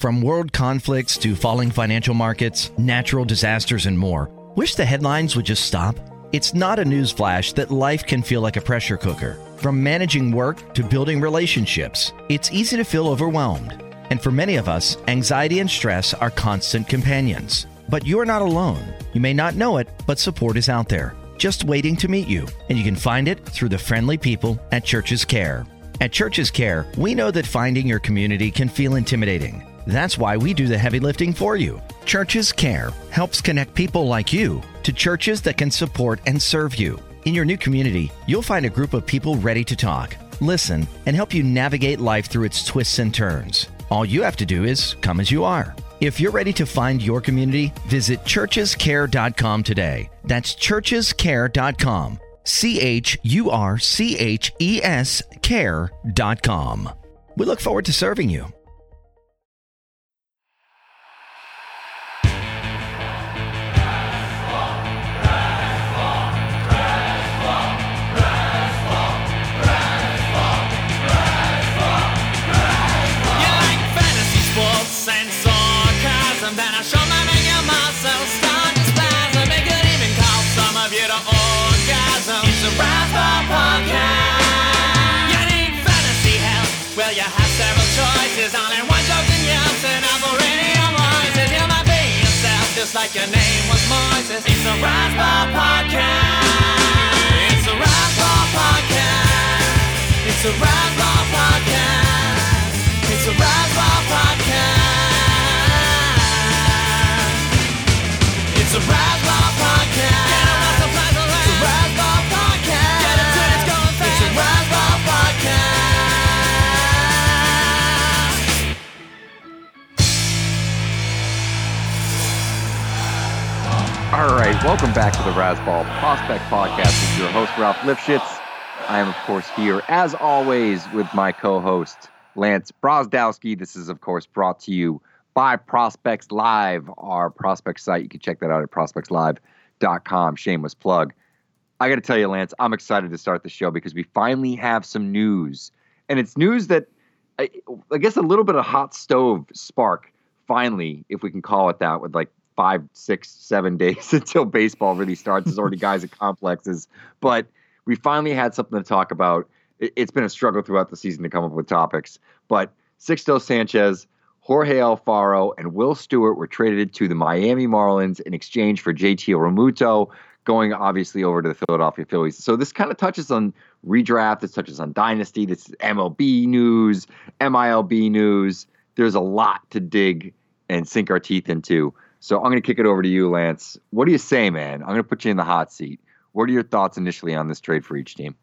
from world conflicts to falling financial markets, natural disasters, and more. Wish the headlines would just stop? It's not a newsflash that life can feel like a pressure cooker. From managing work to building relationships, it's easy to feel overwhelmed. And for many of us, anxiety and stress are constant companions. But you're not alone. You may not know it, but support is out there, just waiting to meet you. And you can find it through the friendly people at Churches Care. At Churches Care, we know that finding your community can feel intimidating. That's why we do the heavy lifting for you. Churches Care helps connect people like you to churches that can support and serve you. In your new community, you'll find a group of people ready to talk, listen, and help you navigate life through its twists and turns. All you have to do is come as you are. If you're ready to find your community, visit churchescare.com today. That's churchescare.com. C H U R C H E S care.com. We look forward to serving you. Like your name was Moises. It's a Razzball Podcast. It's a Razzball Podcast. It's a Razzball Podcast. It's a Razzball Podcast. It's a Razzball welcome back to the Razzball Prospect Podcast with your host, Ralph Lifshitz. I am, of course, here, as always, with my co host, Lance Brozdowski. This is, of course, brought to you by Prospects Live, our prospect site. You can check that out at prospectslive.com. Shameless plug. I got to tell you, Lance, I'm excited to start the show because we finally have some news. And it's news that, I, I guess, a little bit of hot stove spark, finally, if we can call it that, with like five, six, seven days until baseball really starts. There's already guys at complexes, but we finally had something to talk about. It's been a struggle throughout the season to come up with topics, but Sixto Sanchez, Jorge Alfaro, and Will Stewart were traded to the Miami Marlins in exchange for JT Realmuto, going obviously over to the Philadelphia Phillies. So this kind of touches on redraft. This touches on dynasty. This is MLB news, MILB news. There's a lot to dig and sink our teeth into. So I'm going to kick it over to you, Lance. What do you say, man? I'm going to put you in the hot seat. What are your thoughts initially on this trade for each team?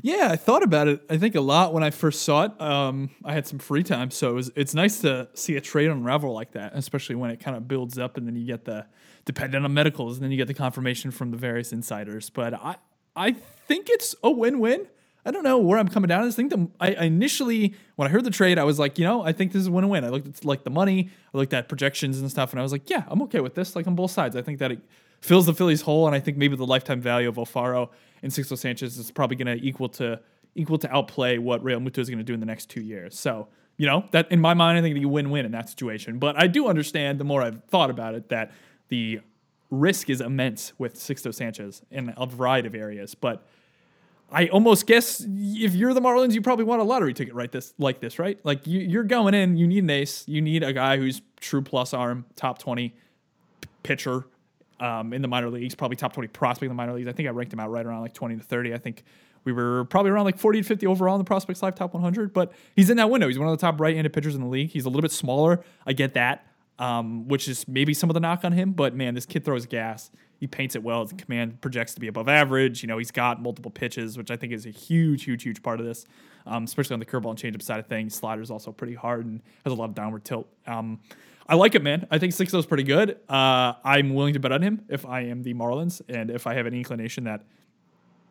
Yeah, I thought about it. I think a lot when I first saw it. Um, I had some free time, so it was, it's nice to see a trade unravel like that, especially when it kind of builds up and then you get the dependent on medicals, and then you get the confirmation from the various insiders. But I, I think it's a win-win. I don't know where I'm coming down. I just think the I initially when I heard the trade, I was like, you know, I think this is win win. I looked at like the money, I looked at projections and stuff, and I was like, yeah, I'm okay with this. Like on both sides, I think that it fills the Phillies hole, and I think maybe the lifetime value of Alfaro and Sixto Sanchez is probably going to equal to equal to outplay what Realmuto is going to do in the next two years. So you know that in my mind, I think you win win in that situation. But I do understand the more I've thought about it that the risk is immense with Sixto Sanchez in a variety of areas, but I almost guess if you're the Marlins, you probably want a lottery ticket right this like this, right? Like you, are going in, you need an ace, you need a guy who's true plus arm, top twenty pitcher um, in the minor leagues, probably top twenty prospect in the minor leagues. I think I ranked him out right around like twenty to thirty. I think we were probably around like forty to fifty overall in the prospects live top one hundred. But he's in that window. He's one of the top right-handed pitchers in the league. He's a little bit smaller. I get that, um, which is maybe some of the knock on him. But man, this kid throws gas he paints it well. His command projects to be above average. You know, he's got multiple pitches, which I think is a huge, huge, huge part of this, um, especially on the curveball and changeup side of things. Slider's also pretty hard and has a lot of downward tilt. Um, I like it, man. I think 6 is pretty good. Uh, I'm willing to bet on him if I am the Marlins and if I have any inclination that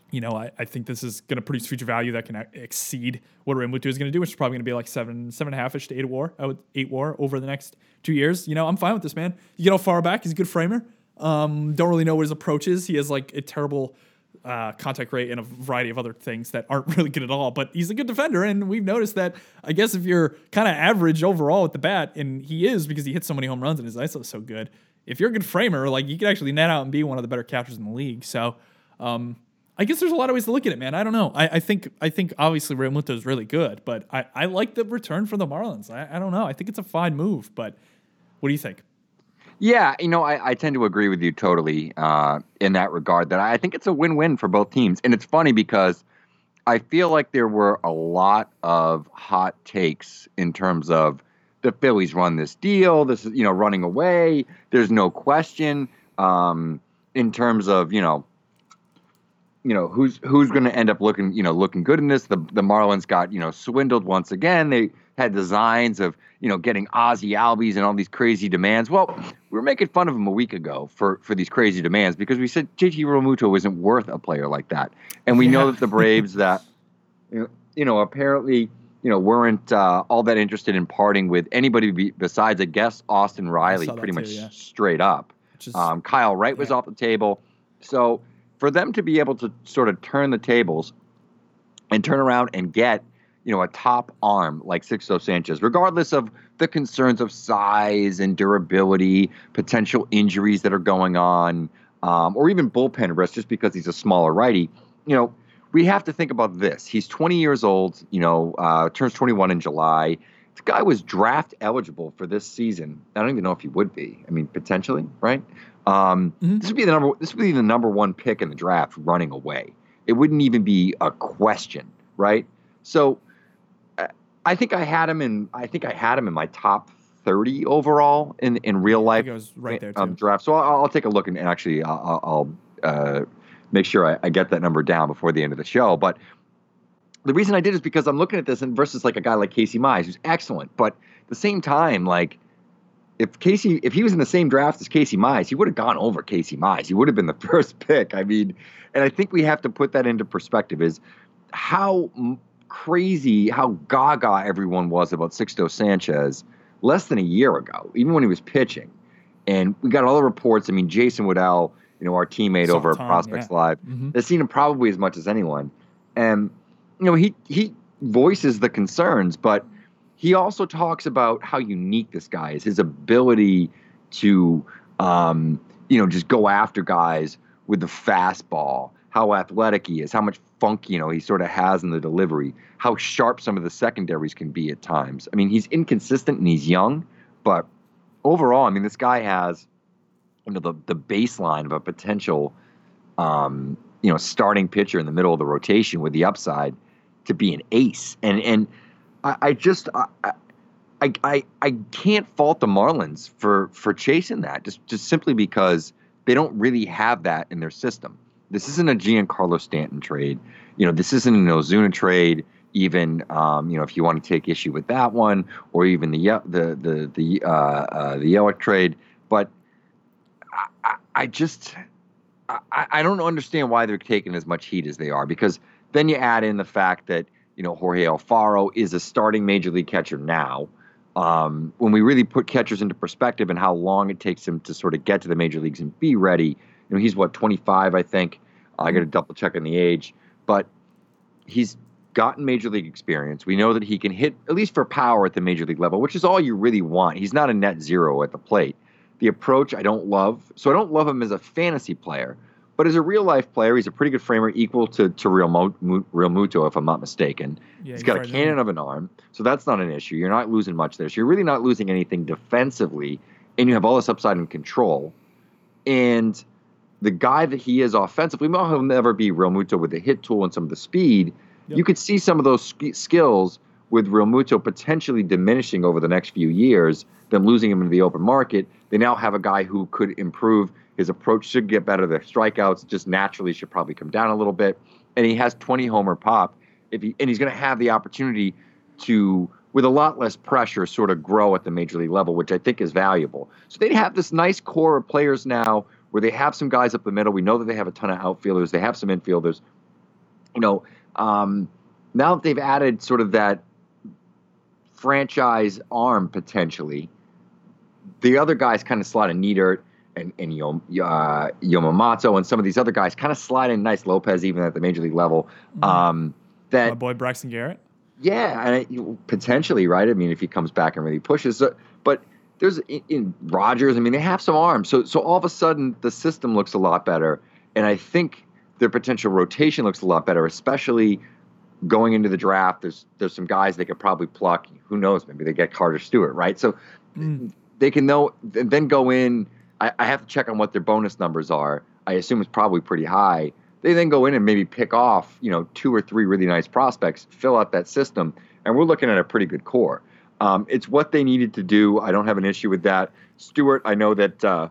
you know, I, I think this is going to produce future value that can exceed what Realmuto is going to do, which is probably going to be like seven, seven and a half ish to eight war, eight war over the next two years. You know, I'm fine with this man. You get Alfaro back, he's a good framer. Um, don't really know what his approach is. He has like a terrible uh, contact rate and a variety of other things that aren't really good at all. But he's a good defender, and we've noticed that. I guess if you're kind of average overall with the bat, and he is because he hits so many home runs and his ISO is so good. If you're a good framer, like you could actually net out and be one of the better catchers in the league. So. Um, I guess there's a lot of ways to look at it, man. I don't know. I, I think I think obviously Realmuto is really good, but I, I like the return for the Marlins. I, I don't know. I think it's a fine move, but what do you think? Yeah, you know, I, I tend to agree with you totally uh, in that regard. That I think it's a win-win for both teams, and it's funny because I feel like there were a lot of hot takes in terms of the Phillies run this deal. This is you know running away. There's no question. Um, in terms of you know you know who's who's going to end up looking you know looking good in this. The the Marlins got you know swindled once again. They had designs of you know getting Ozzie Albies and all these crazy demands. Well, we were making fun of him a week ago for for these crazy demands because we said JT Realmuto isn't worth a player like that, and we know that the Braves that you know, you know apparently you know weren't uh, all that interested in parting with anybody be, besides I guess Austin Riley, pretty too, much yeah. straight up. Is Um, Kyle Wright was yeah. off the table. So for them to be able to sort of turn the tables and turn around and get, you know, a top arm like Sixto Sanchez, regardless of the concerns of size and durability, potential injuries that are going on, um, or even bullpen risk just because he's a smaller righty, you know, we have to think about this. He's 20 years old, you know, uh, turns 21 in July. The guy was draft eligible for this season. I don't even know if he would be. I mean, potentially, right? Um, Mhm. This would be the number. This would be the number one pick in the draft, running away. It wouldn't even be a question, right? So, uh, I think I had him in. I think I had him in my top 30 overall in in real life it right there too. um, draft. So I'll, I'll take a look and, and actually I'll, I'll uh, make sure I, I get that number down before the end of the show. But the reason I did is because I'm looking at this and versus like a guy like Casey Mize, who's excellent, but at the same time, like if Casey, if he was in the same draft as Casey Mize, he would have gone over Casey Mize. He would have been the first pick. I mean, and I think we have to put that into perspective. Is how crazy, how gaga everyone was about Sixto Sanchez less than a year ago, even when he was pitching. And we got all the reports. I mean, Jason Woodell, you know, our teammate over at Prospects yeah. Live, Mhm. has seen him probably as much as anyone. And you know, he he voices the concerns, but he also talks about how unique this guy is, his ability to um, you know, just go after guys with the fastball, how athletic he is, how much funk, you know, he sort of has in the delivery, how sharp some of the secondaries can be at times. I mean, he's inconsistent and he's young, but overall, I mean, this guy has you know the the baseline of a potential um, you know starting pitcher in the middle of the rotation with the upside to be an ace and and I, I just I, I I I can't fault the Marlins for for chasing that just just simply because they don't really have that in their system. This isn't a Giancarlo Stanton trade. You know, this isn't an Ozuna trade. Even um, you know, if you want to take issue with that one, or even the the the the uh, uh, the Yelich trade, but I, I, I just I, I don't understand why they're taking as much heat as they are because then you add in the fact that you know Jorge Alfaro is a starting major league catcher now. Um, when we really put catchers into perspective and how long it takes him to sort of get to the major leagues and be ready, you know he's what 25, I think. I got to double check on the age, but he's gotten major league experience. We know that he can hit at least for power at the major league level, which is all you really want. He's not a net zero at the plate. The approach I don't love, so I don't love him as a fantasy player, but as a real life player, he's a pretty good framer, equal to to Real Mo, Realmuto, if I'm not mistaken. Yeah, he's got a cannon of an arm, so that's not an issue. You're not losing much there. So you're really not losing anything defensively, and you have all this upside and control. And the guy that he is offensively, well, he'll never be Realmuto with the hit tool and some of the speed. Yep. You could see some of those sk- skills with Realmuto potentially diminishing over the next few years, them losing him into the open market, they now have a guy who could improve. His approach should get better. The strikeouts just naturally should probably come down a little bit. And he has 20 homer pop. If he and he's going to have the opportunity to, with a lot less pressure, sort of grow at the major league level, which I think is valuable. So they have this nice core of players now where they have some guys up the middle. We know that they have a ton of outfielders. They have some infielders. You know, um, now that they've added sort of that franchise arm potentially, the other guys kind of slide in Neidert and and Yom, uh, Yamamoto and some of these other guys kind of slide in nice. Lopez even at the major league level. Um, that My boy Braxton Garrett. yeah, and it, potentially, right? I mean, if he comes back and really pushes, so, but there's in, in Rogers. I mean, they have some arms, so so all of a sudden the system looks a lot better, and I think their potential rotation looks a lot better, especially going into the draft. There's there's some guys they could probably pluck. Who knows? Maybe they get Carter Stewart, right? So they can know then go in. I, I have to check on what their bonus numbers are. I assume it's probably pretty high. They then go in and maybe pick off, you know, two or three really nice prospects, fill out that system, and we're looking at a pretty good core. Um, it's what they needed to do. I don't have an issue with that. Stewart, I know that. Uh,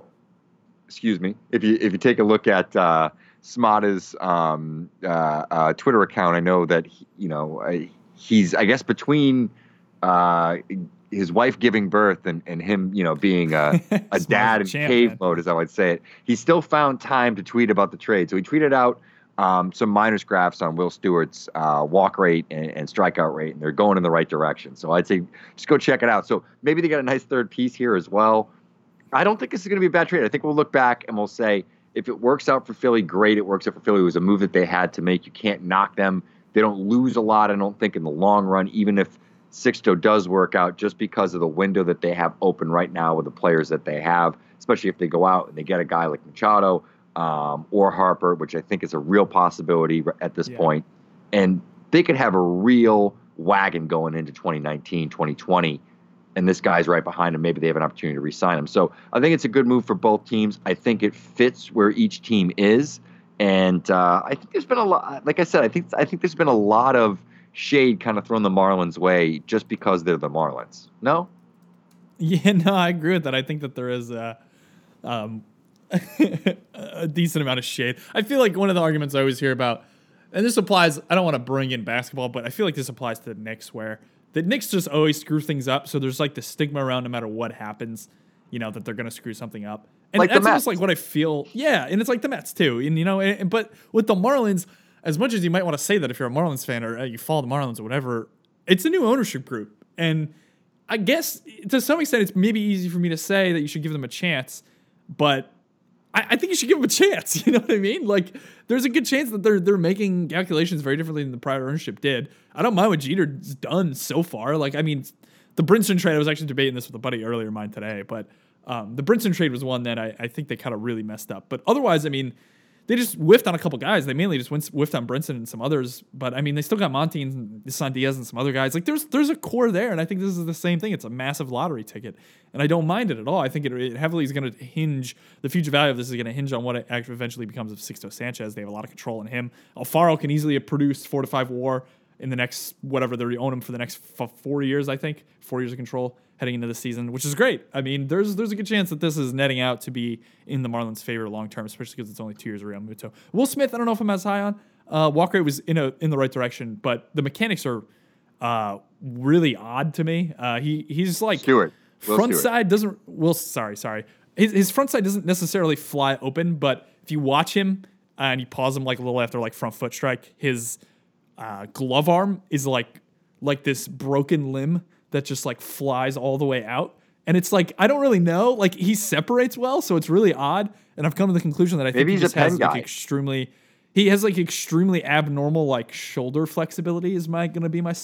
excuse me. If you if you take a look at uh, Smada's um, uh, uh, Twitter account, I know that he, you know uh, he's I guess between uh, his wife giving birth and, and him you know being a, a dad in champ, cave man. mode, as I would say it. He still found time to tweet about the trade. So he tweeted out um, some minus graphs on Will Stewart's uh, walk rate and, and strikeout rate, and they're going in the right direction. So I'd say just go check it out. So maybe they got a nice third piece here as well. I don't think this is going to be a bad trade. I think we'll look back and we'll say if it works out for Philly, great. It works out for Philly. It was a move that they had to make. You can't knock them. They don't lose a lot, I don't think, in the long run, even if Sixto does work out, just because of the window that they have open right now with the players that they have, especially if they go out and they get a guy like Machado um, or Harper, which I think is a real possibility at this Yeah. point. And they could have a real wagon going into 2019, 2020 and this guy's right behind him. Maybe they have an opportunity to re-sign him. So I think it's a good move for both teams. I think it fits where each team is, and uh, I think there's been a lot. Like I said, I think I think there's been a lot of shade kind of thrown the Marlins' way just because they're the Marlins. No, Yeah, no, I agree with that. I think that there is a, um, a decent amount of shade. I feel like one of the arguments I always hear about, and this applies, I don't want to bring in basketball, but I feel like this applies to the Knicks where the Knicks just always screw things up. So there's like the stigma around no matter what happens, you know, that they're going to screw something up. And Like that's almost like what I feel. Yeah. And it's like the Mets too. And, you know, and, and- but with the Marlins, as much as you might want to say that if you're a Marlins fan or uh, you follow the Marlins or whatever, it's a new ownership group. And I guess to some extent, it's maybe easy for me to say that you should give them a chance, but I, I think you should give them a chance. You know what I mean? Like, there's a good chance that they're they're making calculations very differently than the prior ownership did. I don't mind what Jeter's done so far. Like, I mean, the Brinson trade. I was actually debating this with a buddy earlier of mine today, but um, the Brinson trade was one that I, I think they kind of really messed up. But otherwise, I mean, they just whiffed on a couple guys. They mainly just went, whiffed on Brinson and some others. But I mean, they still got Monte and Isan Diaz and some other guys. Like there's there's a core there, and I think this is the same thing. It's a massive lottery ticket, and I don't mind it at all. I think it, it heavily is going to hinge. The future value of this is going to hinge on what it actually eventually becomes of Sixto Sanchez. They have a lot of control in him. Alfaro can easily produce four to five WAR in the next whatever they own him for the next f- four years. I think four years of control heading into the season, which is great. I mean, there's there's a good chance that this is netting out to be in the Marlins' favor long term, especially because it's only two years of Realmuto. Will Smith, I don't know if I'm as high on. Uh, walk rate was in a in the right direction, but the mechanics are uh, really odd to me. Uh, he he's like Stewart. Will front Stewart. side doesn't. Will sorry sorry. His, his front side doesn't necessarily fly open, but if you watch him and you pause him like a little after like front foot strike, his uh, glove arm is like like this broken limb that just like flies all the way out. And it's like I don't really know. Like he separates well, so it's really odd. And I've come to the conclusion that I think Maybe he he's a just has pen like extremely. He has like extremely abnormal like shoulder flexibility. Is my gonna be my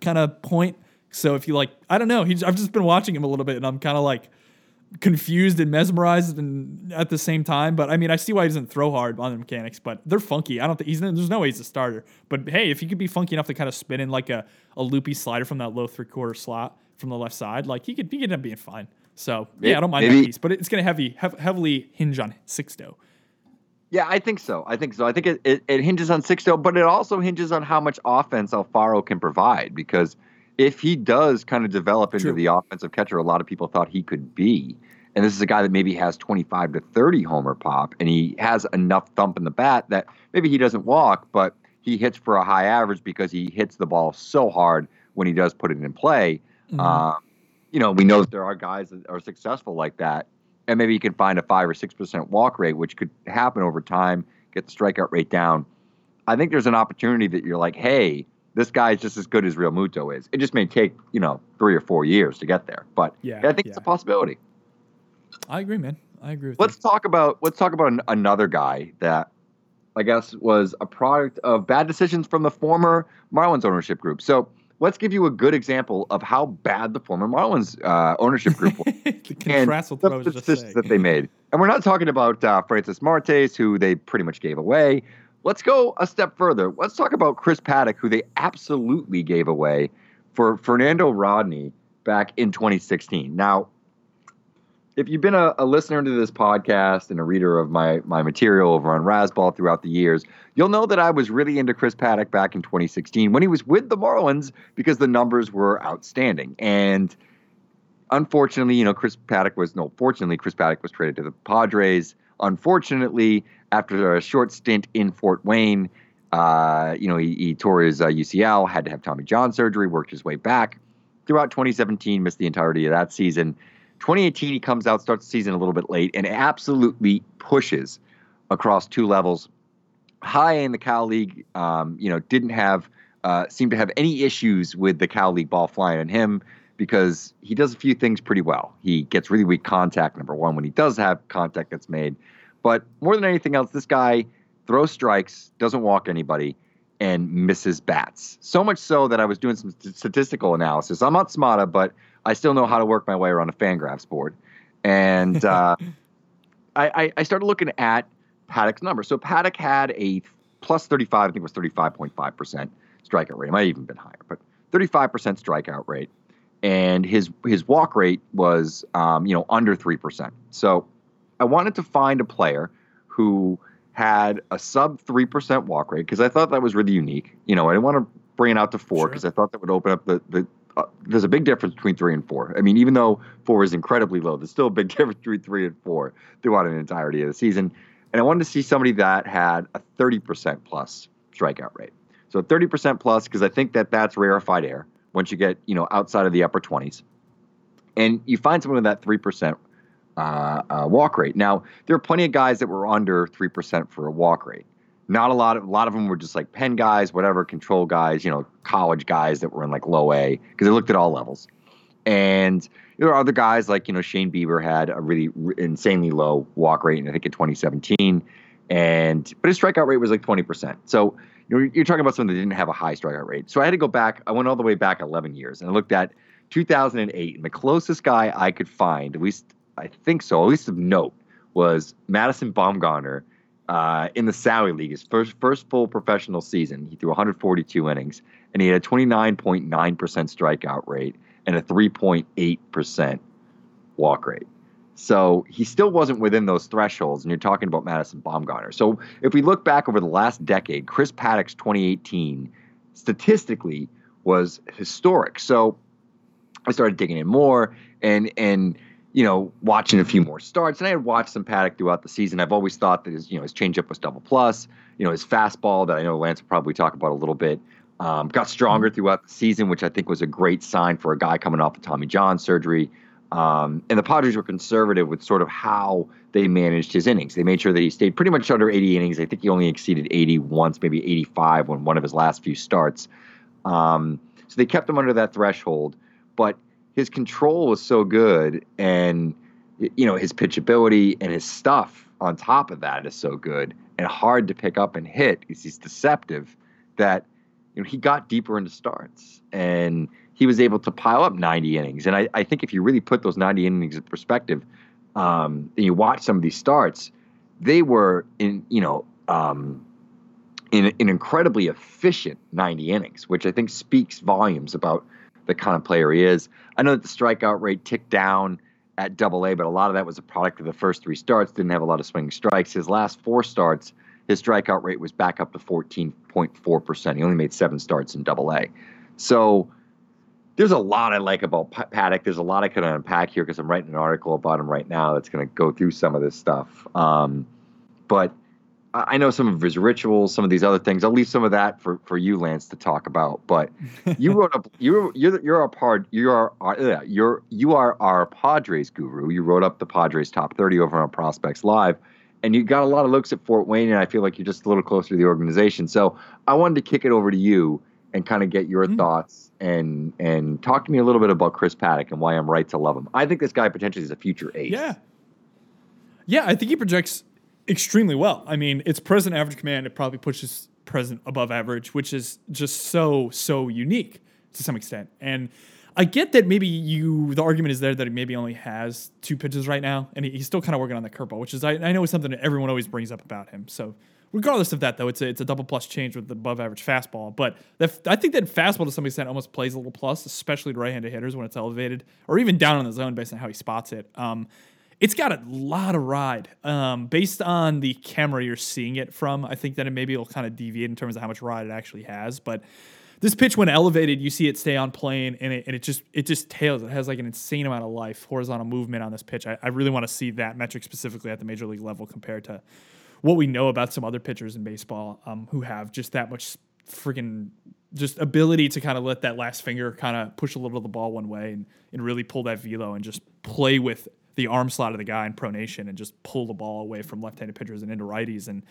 kind of point? So if you like, I don't know. He's I've just been watching him a little bit, and I'm kind of like confused and mesmerized and at the same time. But I mean, I see why he doesn't throw hard on the mechanics, but they're funky. I don't think he's there's no way he's a starter. But hey, if he could be funky enough to kind of spin in like a, a loopy slider from that low three quarter slot from the left side, like he could he could end up being fine. So yeah, I don't mind that piece, but it's gonna heavy hev- heavily hinge on Sixto. Yeah, I think so. I think so. I think it, it, it hinges on Sixto, but it also hinges on how much offense Alfaro can provide because if he does kind of develop into True. the offensive catcher a lot of people thought he could be, and this is a guy that maybe has 25 to 30 homer pop, and he has enough thump in the bat that maybe he doesn't walk, but he hits for a high average because he hits the ball so hard when he does put it in play. Mhm. Um, you know, we know that there are guys that are successful like that, and maybe you can find a five or six percent walk rate, which could happen over time, get the strikeout rate down. I think there's an opportunity that you're like, hey, this guy's just as good as Realmuto is. It just may take you know three or four years to get there, but Yeah, I think it's a possibility. I agree, man. I agree with Let's talk about let's talk about an, another guy that I guess was a product of bad decisions from the former Marlins ownership group. So let's give you a good example of how bad the former Marlins uh, ownership group was. the and contrast with what I the decisions that they made. And we're not talking about uh, Francis Martes, who they pretty much gave away. Let's go a step further. Let's talk about Chris Paddack, who they absolutely gave away for Fernando Rodney back in 2016. Now, if you've been a, a listener to this podcast and a reader of my my material over on Razzball throughout the years, you'll know that I was really into Chris Paddack back in 2016 when he was with the Marlins because the numbers were outstanding. And unfortunately, you know, Chris Paddack was no, fortunately, Chris Paddack was traded to the Padres. Unfortunately, after a short stint in Fort Wayne, uh, you know, he, he tore his uh, UCL, had to have Tommy John surgery, worked his way back. Throughout 2017, missed the entirety of that season. 2018, he comes out, starts the season a little bit late, and absolutely pushes across two levels. High in the Cal League, um, you know, didn't have, uh, seem to have any issues with the Cal League ball flying on him because he does a few things pretty well. He gets really weak contact, number one, when he does have contact that's made. But more than anything else, this guy throws strikes, doesn't walk anybody, and misses bats. So much so that I was doing some st- statistical analysis. I'm not Smada, but I still know how to work my way around a Fangraphs board. And uh, I, I, I started looking at Paddack's number. So Paddack had a plus 35, I think it was 35.5% strikeout rate. It might have even been higher, but 35% strikeout rate. And his his walk rate was um, you know under three percent. So I wanted to find a player who had a sub three percent walk rate because I thought that was really unique. You know, I didn't want to bring it out to four Sure. because I thought that would open up the the. Uh, there's a big difference between three and four. I mean, even though four is incredibly low, there's still a big difference between three and four throughout an entirety of the season. And I wanted to see somebody that had a 30% plus strikeout rate. So 30% plus because I think that that's rarefied air once you get you know outside of the upper 20s, and you find someone with that three percent uh, uh, walk rate. Now there are plenty of guys that were under three percent for a walk rate. Not a lot of a lot of them were just like pen guys, whatever control guys, you know, college guys that were in like low A because they looked at all levels. And there are other guys like you know Shane Bieber had a really insanely low walk rate, and I think in 2017, and but his strikeout rate was like 20 percent. So you know, you're talking about someone that didn't have a high strikeout rate. So I had to go back. I went all the way back 11 years, and I looked at 2008, and the closest guy I could find, at least I think so, at least of note, was Madison Bumgarner uh, in the Sally League. His first first full professional season, he threw 142 innings, and he had a 29.9% strikeout rate and a 3.8% walk rate. So he still wasn't within those thresholds, and you're talking about Madison Bumgarner. So if we look back over the last decade, Chris Paddack's 2018 statistically was historic. So I started digging in more and and you know watching a few more starts, and I had watched some Paddack throughout the season. I've always thought that his you know his changeup was double plus. You know his fastball that I know Lance will probably talk about a little bit. Um, got stronger throughout the season, which I think was a great sign for a guy coming off of Tommy John surgery. Um, and the Padres were conservative with sort of how they managed his innings. They made sure that he stayed pretty much under 80 innings. I think he only exceeded 80 once, maybe 85 when one of his last few starts. Um, so they kept him under that threshold, but his control was so good, and you know his pitchability and his stuff on top of that is so good and hard to pick up and hit. He's, he's deceptive that you know he got deeper into starts and he was able to pile up 90 innings. And I, I think if you really put those 90 innings in perspective, um, and you watch some of these starts, they were in, you know, um, in an incredibly efficient 90 innings, which I think speaks volumes about the kind of player he is. I know that the strikeout rate ticked down at double A, but a lot of that was a product of the first three starts, didn't have a lot of swinging strikes. His last four starts, his strikeout rate was back up to 14.4%. He only made seven starts in double A. So, there's a lot I like about Paddack. There's a lot I could unpack here because I'm writing an article about him right now that's going to go through some of this stuff. Um, but I know some of his rituals, some of these other things. I'll leave some of that for, for you, Lance, to talk about. But you wrote up you're you're you're our you're our uh, you're you are our Padres guru. You wrote up the Padres top 30 over on Prospects Live, and you got a lot of looks at Fort Wayne, and I feel like you're just a little closer to the organization. So I wanted to kick it over to you and kind of get your hmm. thoughts and and talk to me a little bit about Chris Paddack and why I'm right to love him. I think this guy potentially is a future ace. Yeah. Yeah, I think he projects extremely well. I mean, it's present average command. It probably pushes present above average, which is just so, so unique to some extent. And I get that maybe you, the argument is there that he maybe only has two pitches right now, and he- he's still kind of working on the curveball, which is, I, I know is something that everyone always brings up about him. So, regardless of that, though, it's a, it's a double plus change with the above average fastball. But that, I think that fastball to some extent almost plays a little plus, especially to right handed hitters when it's elevated or even down on the zone based on how he spots it. Um, it's got a lot of ride. Um, based on the camera you're seeing it from, I think that it maybe it'll kind of deviate in terms of how much ride it actually has. But this pitch, when elevated, you see it stay on plane, and it, and it just it just tails. It has like an insane amount of life, horizontal movement on this pitch. I, I really want to see that metric specifically at the major league level compared to what we know about some other pitchers in baseball um, who have just that much freaking just ability to kind of let that last finger kind of push a little of the ball one way and, and really pull that velo and just play with the arm slot of the guy in pronation and just pull the ball away from left-handed pitchers and into righties and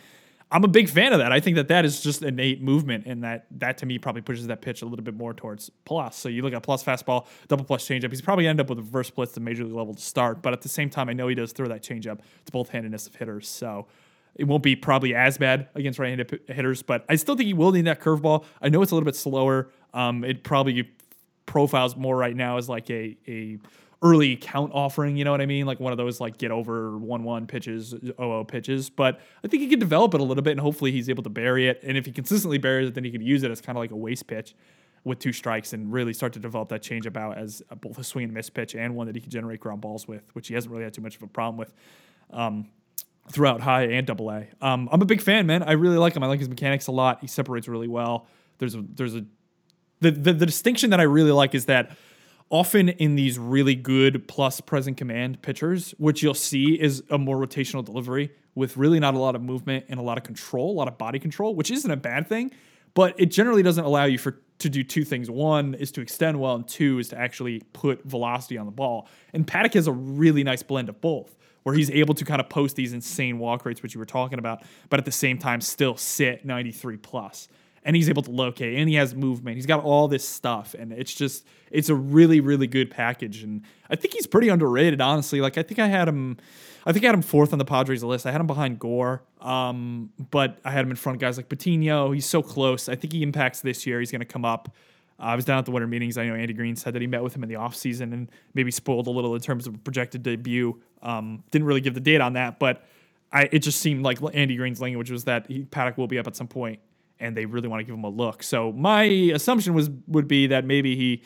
I'm a big fan of that. I think that that is just innate movement, and that that to me probably pushes that pitch a little bit more towards plus. So you look at plus fastball, double plus changeup. He's probably end up with a reverse at the major league level to start, but at the same time, I know he does throw that changeup to both handedness of hitters. So it won't be probably as bad against right-handed hitters, but I still think he will need that curveball. I know it's a little bit slower. Um, it probably profiles more right now as like a a early count offering, you know what I mean? Like one of those like get over one one pitches, 0 pitches. But I think he can develop it a little bit, and hopefully he's able to bury it. And if he consistently buries it, then he can use it as kind of like a waste pitch with two strikes and really start to develop that changeup out as both a swing and miss pitch and one that he can generate ground balls with, which he hasn't really had too much of a problem with. Um, throughout high and double A. Um, I'm a big fan, man. I really like him. I like his mechanics a lot. He separates really well. There's a there's a the, the the distinction that I really like is that often in these really good plus present command pitchers, which you'll see is a more rotational delivery with really not a lot of movement and a lot of control, a lot of body control, which isn't a bad thing, but it generally doesn't allow you for to do two things. One is to extend well, and two is to actually put velocity on the ball. And Paddack has a really nice blend of both, where he's able to kind of post these insane walk rates, which you were talking about, but at the same time still sit 93 plus. And he's able to locate and he has movement. He's got all this stuff. And it's just, it's a really, really good package. And I think he's pretty underrated, honestly. Like, I think I had him, I think I had him fourth on the Padres list. I had him behind Gore, um, but I had him in front of guys like Patino. He's so close. I think he impacts this year. He's going to come up. I was down at the winter meetings. I know Andy Green said that he met with him in the offseason and maybe spoiled a little in terms of a projected debut. Um, didn't really give the date on that, but I, it just seemed like Andy Green's language was that he, Paddack will be up at some point, and they really want to give him a look. So my assumption was would be that maybe he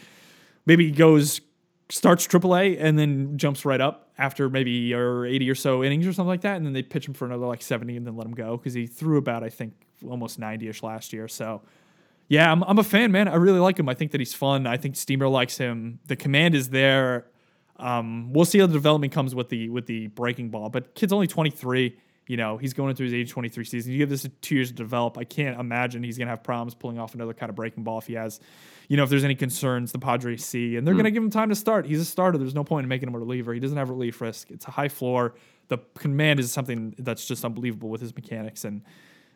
maybe he goes starts AAA and then jumps right up after maybe or 80 or so innings or something like that, and then they pitch him for another like 70 and then let him go because he threw about I think almost 90ish last year. So yeah, I'm, I'm a fan, man. I really like him. I think that he's fun. I think Steamer likes him. The command is there. Um, we'll see how the development comes with the with the breaking ball. But kid's only 23. You know, he's going into his age 23 season. You give this two years to develop. I can't imagine he's going to have problems pulling off another kind of breaking ball if he has, you know, if there's any concerns the Padres see. And they're going to give him time to start. He's a starter. There's no point in making him a reliever. He doesn't have relief risk. It's a high floor. The command is something that's just unbelievable with his mechanics. And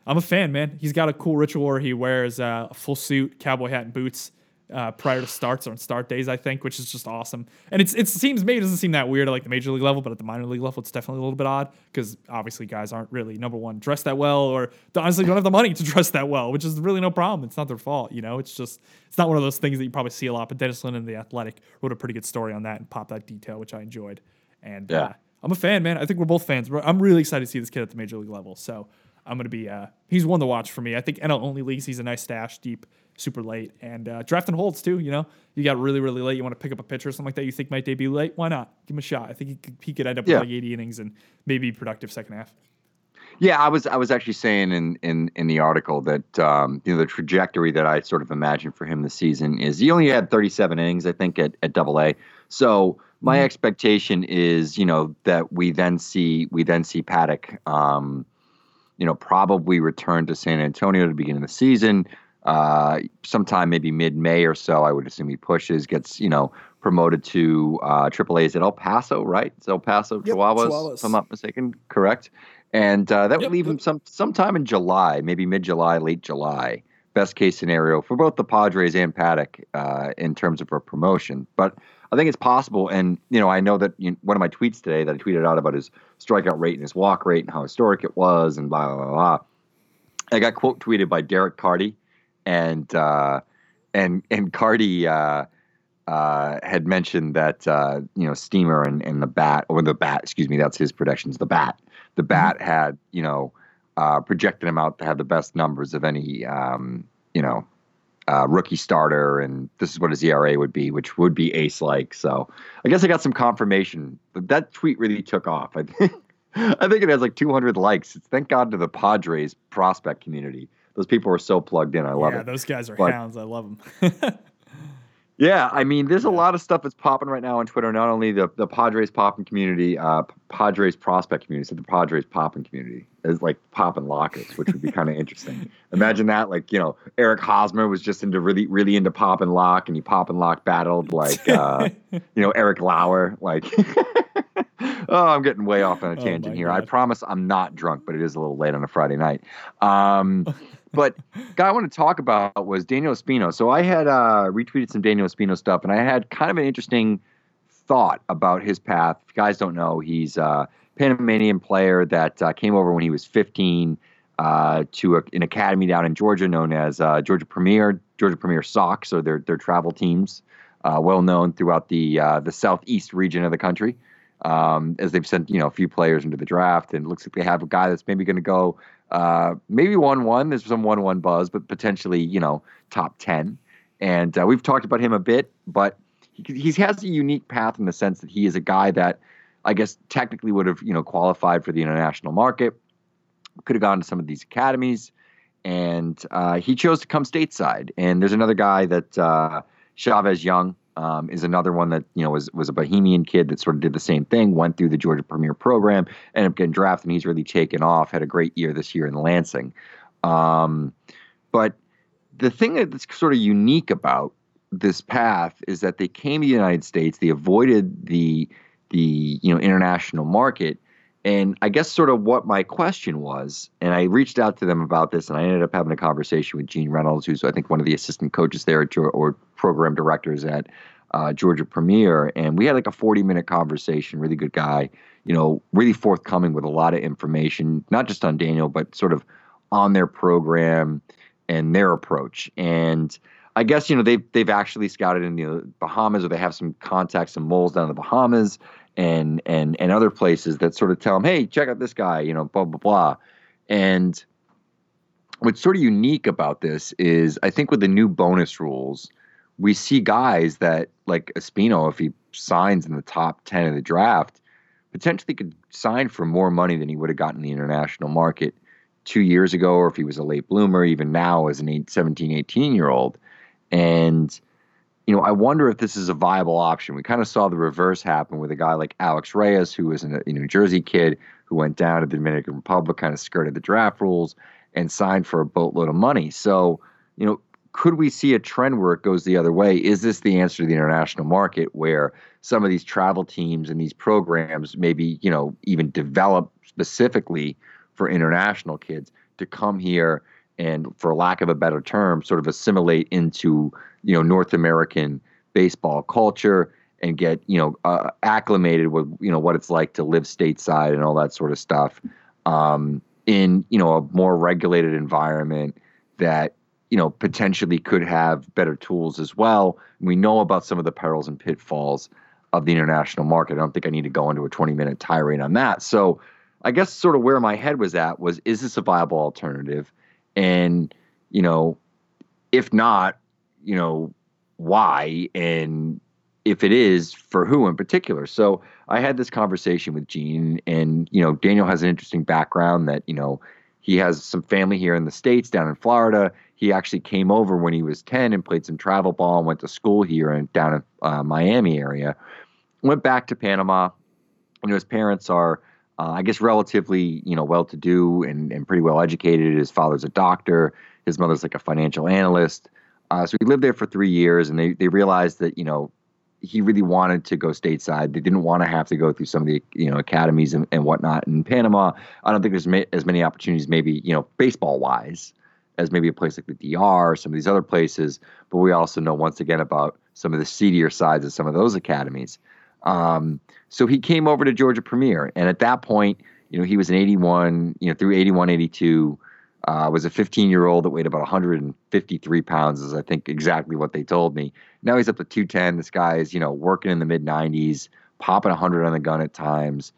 I'm a fan, man. He's got a cool ritual where he wears uh, a full suit, cowboy hat, and boots uh, prior to starts or on start days, I think, which is just awesome. And it's it seems maybe it doesn't seem that weird at like the major league level, but at the minor league level, it's definitely a little bit odd because obviously guys aren't really number one dressed that well, or honestly don't have the money to dress that well, which is really no problem. It's not their fault, you know. It's just it's not one of those things that you probably see a lot. But Dennis Lin and the Athletic wrote a pretty good story on that and popped that detail, which I enjoyed. And Yeah. uh, I'm a fan, man. I think we're both fans. I'm really excited to see this kid at the major league level. So I'm gonna be. Uh, he's one to watch for me. I think NL only leagues. He's a nice stash, deep, super late, and uh, drafting holds too. You know, you got really, really late. You want to pick up a pitcher or something like that. You think might debut late? Why not? Give him a shot. I think he could, he could end up Yeah. with like 80 innings and maybe productive second half. Yeah, I was I was actually saying in in in the article that um, you know the trajectory that I sort of imagined for him this season is he only had 37 innings I think at at Double A. So my Mhm. expectation is you know that we then see we then see Paddack um, you know probably return to San Antonio to begin the season. Uh, sometime maybe mid May or so, I would assume he pushes, gets you know promoted to uh. Is it El Paso, right? It's El Paso, Yep, Chihuahuas, Chihuahuas. if I'm not mistaken. Correct. And uh, that Yep, would leave yep. him some sometime in July, maybe mid July, late July. Best case scenario for both the Padres and Paddack uh, in terms of a promotion. But I think it's possible. And you know, I know that you one of my tweets today that I tweeted out about his strikeout rate and his walk rate and how historic it was, and blah blah blah. blah. I got quote tweeted by Derek Carty, and uh, and and Carty uh, uh, had mentioned that uh, you know Steamer and, and the bat or the bat, excuse me, that's his predictions. The bat, the bat had you know uh, projected him out to have the best numbers of any um, you know uh, rookie starter, and this is what his ERA would be, which would be ace like. So I guess I got some confirmation. But that tweet really took off. I think I think it has like 200 likes. It's thank God to the Padres prospect community. Those people are so plugged in. I love it. yeah, it. those guys are But- hounds. I love them. Yeah, I mean, there's a lot of stuff that's popping right now on Twitter. Not only the the Padres popping community, uh, Padres prospect community, so the Padres popping community is like popping lockets, which would be kind of interesting. Imagine that, like you know, Eric Hosmer was just into really really into pop and lock, and he pop and lock battled like uh, you know Eric Lauer. Like, oh, I'm getting way off on a Oh, tangent my here. I promise I'm not drunk, but it is a little late on a Friday night. Um, but guy I want to talk about was Daniel Espino. So I had uh, retweeted some Daniel Espino stuff, and I had kind of an interesting thought about his path. If you guys don't know, he's a Panamanian player that uh, came over when he was 15 uh, to a, an academy down in Georgia known as uh, Georgia Premier, Georgia Premier Sox, or their their travel teams, uh, well known throughout the uh, the southeast region of the country. Um, as they've sent you know a few players into the draft, and it looks like they have a guy that's maybe going to go uh, maybe one one. There's some one one buzz, but potentially you know top ten. And we've talked about him a bit, but he, he has a unique path in the sense that he is a guy that I guess technically would have you know qualified for the international market, could have gone to some of these academies, and uh, he chose to come stateside. And there's another guy that uh, Chavez Young um, is another one that you know was was a Bahamian kid that sort of did the same thing, went through the Georgia Premier program, ended up getting drafted, and he's really taken off. Had a great year this year in Lansing. Um, but the thing that's sort of unique about this path is that they came to the United States, they avoided the the you know international market, and I guess sort of what my question was, and I reached out to them about this, and I ended up having a conversation with Gene Reynolds, who's I think one of the assistant coaches there or program directors at uh, Georgia Premier, and we had like a 40 minute conversation. Really good guy, you know, really forthcoming with a lot of information, not just on Daniel, but sort of on their program and their approach. And I guess you know they've they've actually scouted in the Bahamas, or they have some contacts and moles down in the Bahamas and and and other places that sort of tell them, hey, check out this guy, you know, blah blah blah. And what's sort of unique about this is I think with the new bonus rules, we see guys that like Espino, if he signs in the top ten of the draft, potentially could sign for more money than he would have gotten in the international market two years ago, or if he was a late bloomer, even now as an eight, 17, 18 year old. And, you know, I wonder if this is a viable option. We kind of saw the reverse happen with a guy like Alex Reyes, who was a New Jersey kid who went down to the Dominican Republic, kind of skirted the draft rules and signed for a boatload of money. So, you know, could we see a trend where it goes the other way? Is this the answer to the international market where some of these travel teams and these programs maybe, you know, even develop specifically for international kids to come here and for lack of a better term, sort of assimilate into, you know, North American baseball culture and get, you know, uh, acclimated with, you know, what it's like to live stateside and all that sort of stuff um, in, you know, a more regulated environment that, you know, potentially could have better tools as well. We know about some of the perils and pitfalls of the international market. I don't think I need to go into a 20 minute tirade on that. So I guess sort of where my head was at was is this a viable alternative? And, you know, if not, you know, why? And if it is, for who in particular? So I had this conversation with Gene, and you know, Daniel has an interesting background that you know he has some family here in the states, down in Florida. He actually came over when he was ten and played some travel ball and went to school here and down in uh, Miami area. Went back to Panama. You know, his parents are. Uh, I guess relatively, you know, well-to-do and, and pretty well educated. His father's a doctor. His mother's like a financial analyst. Uh, so he lived there for three years, and they they realized that you know he really wanted to go stateside. They didn't want to have to go through some of the you know academies and, and whatnot in Panama. I don't think there's ma- as many opportunities, maybe you know baseball wise, as maybe a place like the DR or some of these other places. But we also know once again about some of the seedier sides of some of those academies. Um, so he came over to Georgia Premier, and at that point, you know, he was an 81, you know, through 81, 82. Uh, was a 15 year old that weighed about 153 pounds, is I think exactly what they told me. Now he's up to 210. This guy is, you know, working in the mid 90s, popping 100 on the gun at times.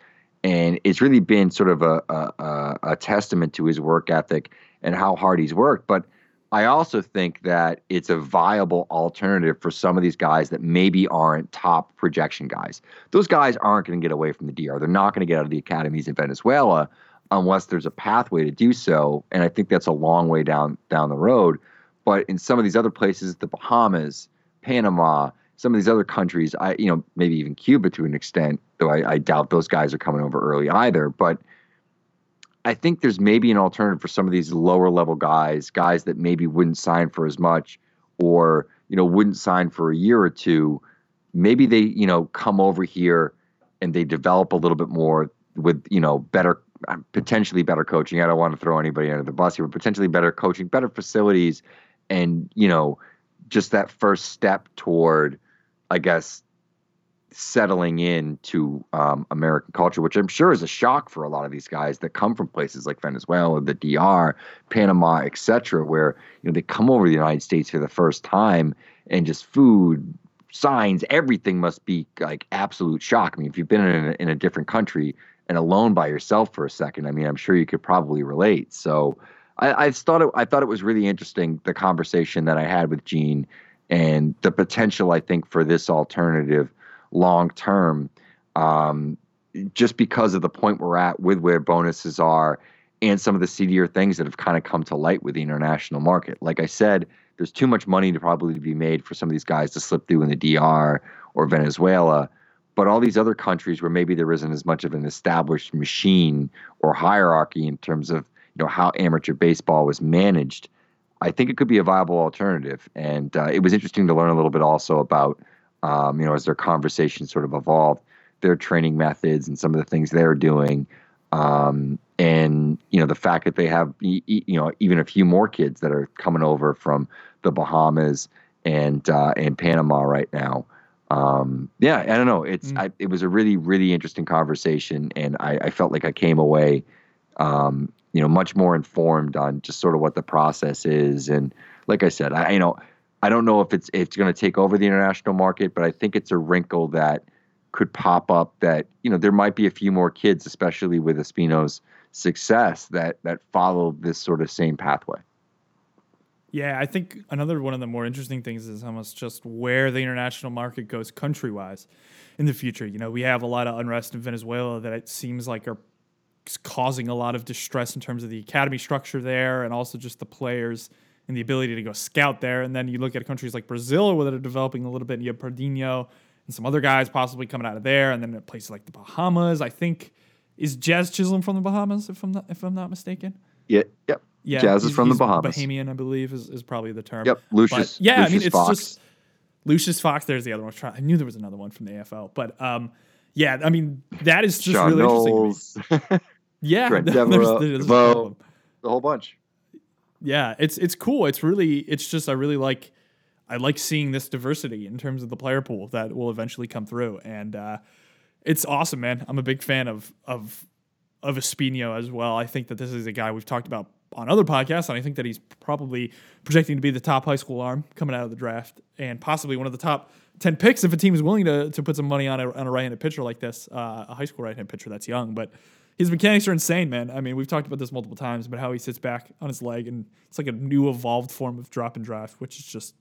And it's really been sort of a, a, a testament to his work ethic and how hard he's worked. But I also think that it's a viable alternative for some of these guys that maybe aren't top projection guys. Those guys aren't going to get away from the DR. They're not going to get out of the academies in Venezuela unless there's a pathway to do so. And I think that's a long way down down the road. But in some of these other places, the Bahamas, Panama, some of these other countries, I you know maybe even Cuba to an extent, though I, I doubt those guys are coming over early either. But I think there's maybe an alternative for some of these lower level guys, guys that maybe wouldn't sign for as much, or you know wouldn't sign for a year or two. Maybe they you know come over here and they develop a little bit more with you know better uh, potentially better coaching. I don't want to throw anybody under the bus here, but potentially better coaching, better facilities, and you know, just that first step toward, I guess, settling into um, American culture, which I'm sure is a shock for a lot of these guys that come from places like Venezuela, the DR, Panama, etc., where you know they come over to the United States for the first time and just food, signs, everything must be like absolute shock. I mean, if you've been in a, in a different country and alone by yourself for a second, I mean, I'm sure you could probably relate. So I, I thought it, I thought it was really interesting the conversation that I had with Gene and the potential I think for this alternative long term, um, just because of the point we're at with where bonuses are and some of the seedier things that have kind of come to light with the international market. Like I said, there's too much money to probably be made for some of these guys to slip through in the DR or Venezuela but all these other countries where maybe there isn't as much of an established machine or hierarchy in terms of you know how amateur baseball was managed, I think it could be a viable alternative. And uh, it was interesting to learn a little bit also about um, you know as their conversation sort of evolved, their training methods and some of the things they're doing. Um, and you know the fact that they have you know even a few more kids that are coming over from the Bahamas and uh, and Panama right now um, yeah, I don't know. It's mm. I, it was a really really interesting conversation, and I, I felt like I came away, um, you know, much more informed on just sort of what the process is, and like I said, I you know, I don't know if it's it's going to take over the international market, but I think it's a wrinkle that could pop up that you know there might be a few more kids, especially with Espino's success, that that follow this sort of same pathway. Yeah, I think another one of the more interesting things is almost just where the international market goes country wise in the future. You know, we have a lot of unrest in Venezuela that it seems like are causing a lot of distress in terms of the academy structure there and also just the players and the ability to go scout there. And then you look at countries like Brazil where they're developing a little bit. And you have Pardinho and some other guys possibly coming out of there. And then at places like the Bahamas, I think is Jazz Chisholm from the Bahamas, if I'm not if I'm not mistaken. Yeah, yep. Yeah, Jazz is from the Bahamas. Bahamian, I believe, is, is probably the term. Yep, Lucius. But yeah, Lucius I mean, it's Fox. just Lucius Fox. There's the other one. I knew there was another one from the AFL, but um, yeah, I mean, that is just really Knowles, interesting. Yeah, Trent there's- Deveaux, there's a Devoe. couple the whole bunch. Yeah, it's it's cool. It's really, it's just I really like, I like seeing this diversity in terms of the player pool that will eventually come through, and uh, it's awesome, man. I'm a big fan of of of Espino as well. I think that this is a guy we've talked about on other podcasts, and I think that he's probably projecting to be the top high school arm coming out of the draft, and possibly one of the top ten picks if a team is willing to to put some money on a, on a right-handed pitcher like this, uh, a high school right-handed pitcher that's young, but. His mechanics are insane, man. I mean, we've talked about this multiple times, but how he sits back on his leg and it's like a new evolved form of drop and drive, which is just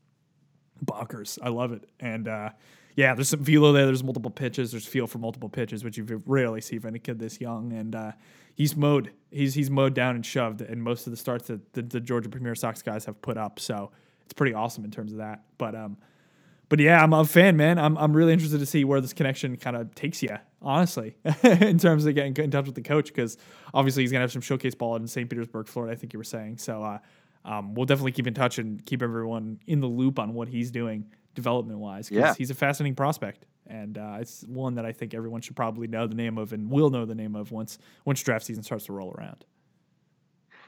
bonkers. I love it. And uh, yeah, there's some velo there. There's multiple pitches. There's feel for multiple pitches, which you rarely see from a kid this young. And uh, he's mowed. He's he's mowed down and shoved in most of the starts that the, the Georgia Premier Sox guys have put up. So it's pretty awesome in terms of that. But um, but yeah, I'm a fan, man. I'm I'm really interested to see where this connection kind of takes you, honestly, in terms of getting in touch with the coach, because obviously he's gonna have some showcase ball in St. Petersburg, Florida. I think you were saying. So uh, um, we'll definitely keep in touch and keep everyone in the loop on what he's doing development wise. Because Yeah. he's a fascinating prospect, and uh, it's one that I think everyone should probably know the name of and will know the name of once once draft season starts to roll around.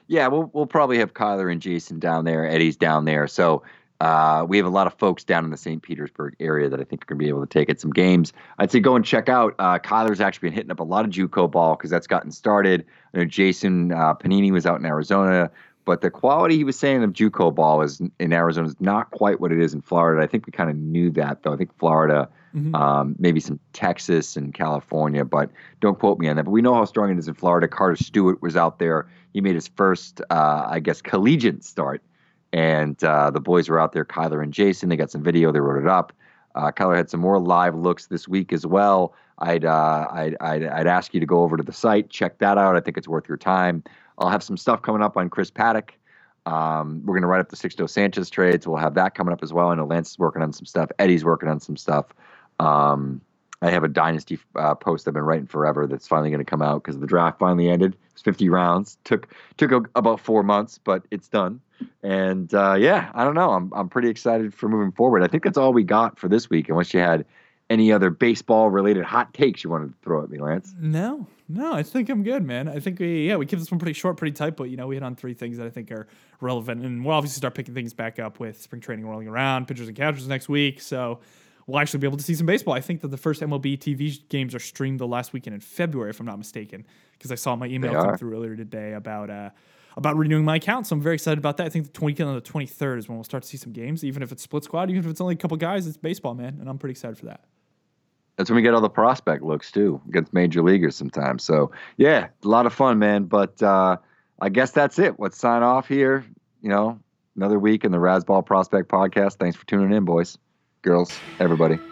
Yeah, we'll we'll probably have Kyler and Jason down there. Eddie's down there, so uh, we have a lot of folks down in the St. Petersburg area that I think are going to be able to take it some games. I'd say go and check out. Uh, Kyler's actually been hitting up a lot of JUCO ball because that's gotten started. I know Jason uh, Panini was out in Arizona, but the quality he was saying of JUCO ball is in Arizona is not quite what it is in Florida. I think we kind of knew that though. I think Florida, um, maybe some Texas and California, but don't quote me on that. But we know how strong it is in Florida. Carter Stewart was out there. He made his first, uh, I guess, collegiate start, and uh, the boys were out there. Kyler and Jason. They got some video. They wrote it up. Uh, Kyler had some more live looks this week as well. I'd, uh, I'd, I'd I'd ask you to go over to the site, check that out. I think it's worth your time. I'll have some stuff coming up on Chris Paddack. Um, we're going to write up the Sixto Sanchez trades. We'll have that coming up as well. I know Lance is working on some stuff. Eddie's working on some stuff. Um, I have a dynasty uh, post I've been writing forever that's finally going to come out because the draft finally ended. It was 50 rounds. took took a, about four months, but it's done. And uh, yeah, I don't know. I'm I'm pretty excited for moving forward. I think that's all we got for this week. Unless you had any other baseball related hot takes you wanted to throw at me, Lance. No, no, I think I'm good, man. I think we yeah we kept this one pretty short, pretty tight, but you know we hit on three things that I think are relevant, and we'll obviously start picking things back up with spring training rolling around, pitchers and catchers next week. So we'll actually be able to see some baseball. I think that the first MLB TV games are streamed the last weekend in February, if I'm not mistaken, because I saw my email come through earlier today about uh about renewing my account. So I'm very excited about that. I think the 20th and the 23rd is when we'll start to see some games, even if it's split squad, even if it's only a couple guys. It's baseball, man, and I'm pretty excited for that. That's when we get all the prospect looks too against major leaguers sometimes. So yeah, a lot of fun, man. But uh, I guess that's it. Let's sign off here. You know, another week in the Razzball Prospect Podcast. Thanks for tuning in, boys, girls, everybody.